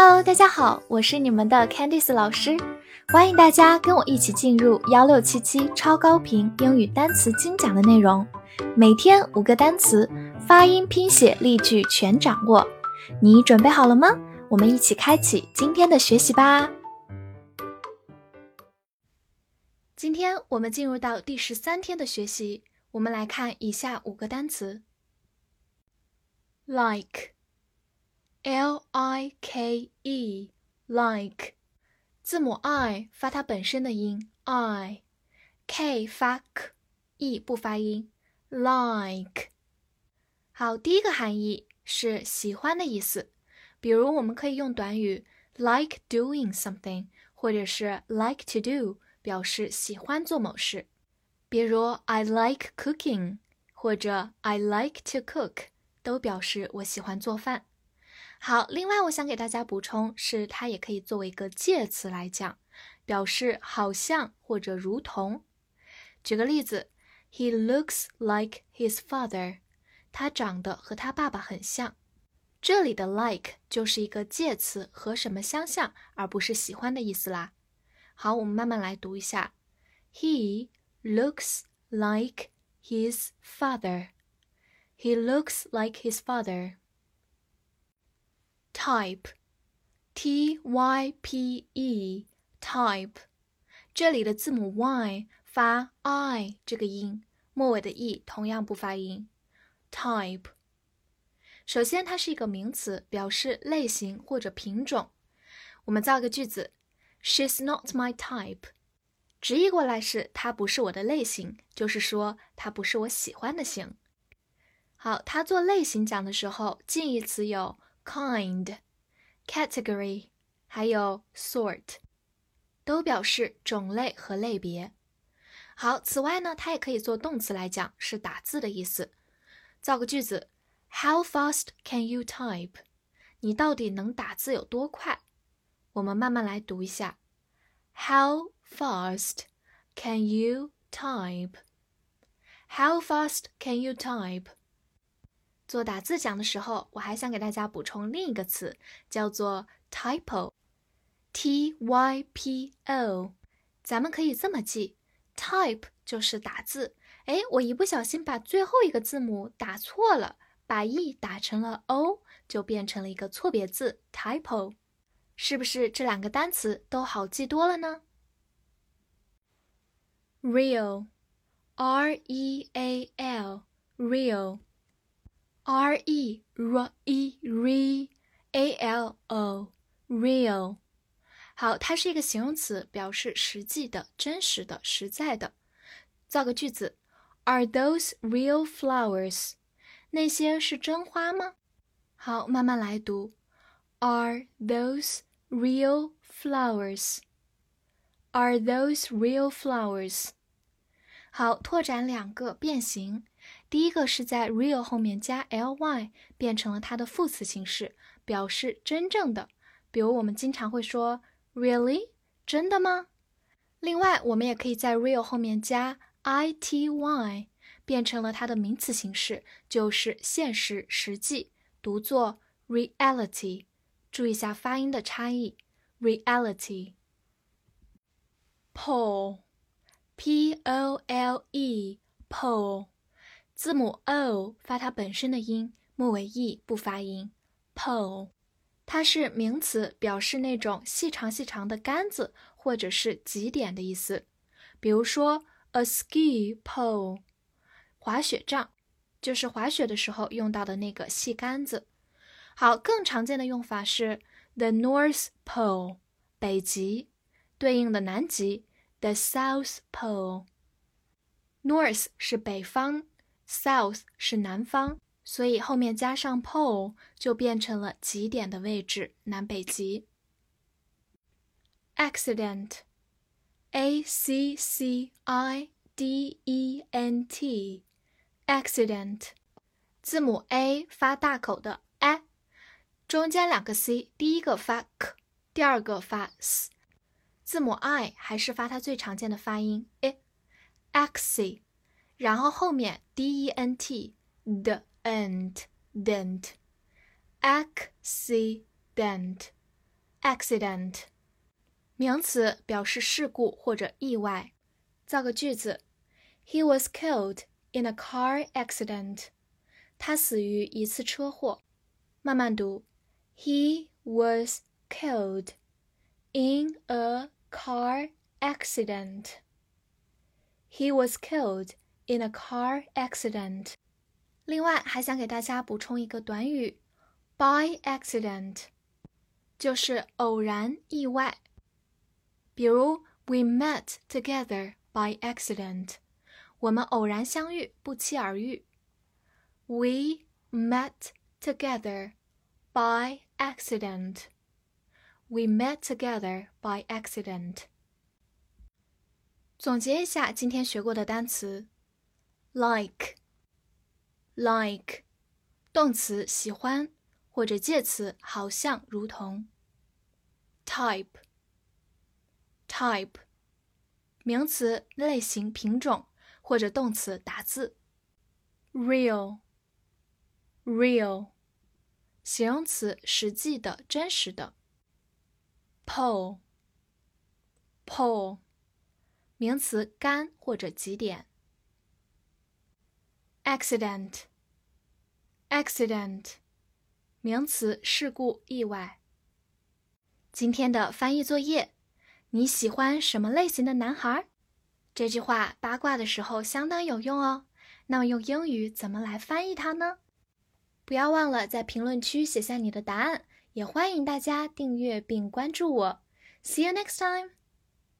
Hello，大家好，我是你们的 Candice 老师，欢迎大家跟我一起进入幺六七七超高频英语单词精讲的内容，每天五个单词，发音、拼写、例句全掌握，你准备好了吗？我们一起开启今天的学习吧。今天我们进入到第十三天的学习，我们来看以下五个单词：like。L I K E，like，字母 I 发它本身的音，I，K 发 k，E 不发音，like。好，第一个含义是喜欢的意思，比如我们可以用短语 like doing something，或者是 like to do，表示喜欢做某事。比如 I like cooking，或者 I like to cook，都表示我喜欢做饭。 好，另外我想给大家补充，是它也可以作为一个介词来讲，表示好像或者如同。举个例子，He looks like his father，他长得和他爸爸很像。这里的 like 就是一个介词，和什么相像，而不是喜欢的意思啦。好，我们慢慢来读一下，He looks like his father。He looks like his father。Type，t y p e，type，这里的字母 y 发 i 这个音，末尾的 e 同样不发音。type，首先它是一个名词，表示类型或者品种。我们造个句子：She's not my type。直译过来是她不是我的类型，就是说她不是我喜欢的型。好，它做类型讲的时候，近义词有。Kind, category，还有 sort，都表示种类和类别。好，此外呢，它也可以做动词来讲，是打字的意思。造个句子：How fast can you type？你到底能打字有多快？我们慢慢来读一下：How fast can you type？How fast can you type？做打字讲的时候，我还想给大家补充另一个词，叫做 typo，t y p o。咱们可以这么记，type 就是打字。哎，我一不小心把最后一个字母打错了，把 e 打成了 o，就变成了一个错别字 typo。是不是这两个单词都好记多了呢？real，r e a l，real。r e r e re a l o real，好，它是一个形容词，表示实际的、真实的、实在的。造个句子：Are those real flowers？那些是真花吗？好，慢慢来读：Are those real flowers？Are those real flowers？好，拓展两个变形。 第一个是在 real 后面加 ly，变成了它的副词形式，表示真正的。比如我们经常会说 really，真的吗？另外，我们也可以在 real 后面加 ity，变成了它的名词形式，就是现实、实际，读作 reality。注意一下发音的差异，reality。pole，p o l e，pole。字母 o 发它本身的音，末尾 e 不发音。pole，它是名词，表示那种细长细长的杆子或者是极点的意思。比如说 a ski pole，滑雪杖，就是滑雪的时候用到的那个细杆子。好，更常见的用法是 the North Pole，北极，对应的南极 the South Pole。North 是北方。South 是南方，所以后面加上 pole 就变成了极点的位置，南北极。Accident，A C C I D E N T，accident，字母 A 发大口的 a，中间两个 c，第一个发 k，第二个发 s，字母 I 还是发它最常见的发音 i，acci。然后后面 d e n t the end dent accident accident，名词，表示事故或者意外。造个句子：He was killed in a car accident。他死于一次车祸。慢慢读：He was killed in a car accident. He was killed in a car accident. 另外，还想给大家补充一个短语，by accident，就是偶然、意外。比如，We met together by accident，我们偶然相遇，不期而遇。We met together by accident. We met together by accident. 总结一下今天学过的单词 ：like，like，动词喜欢或者介词好像如同；type，type，名词类型品种或者动词打字；real，real，形容词实际的真实的；pole，pole。名词干或者极点。accident，accident，名词事故、意外。今天的翻译作业，你喜欢什么类型的男孩？这句话八卦的时候相当有用哦。那么用英语怎么来翻译它呢？不要忘了在评论区写下你的答案，也欢迎大家订阅并关注我。See you next time.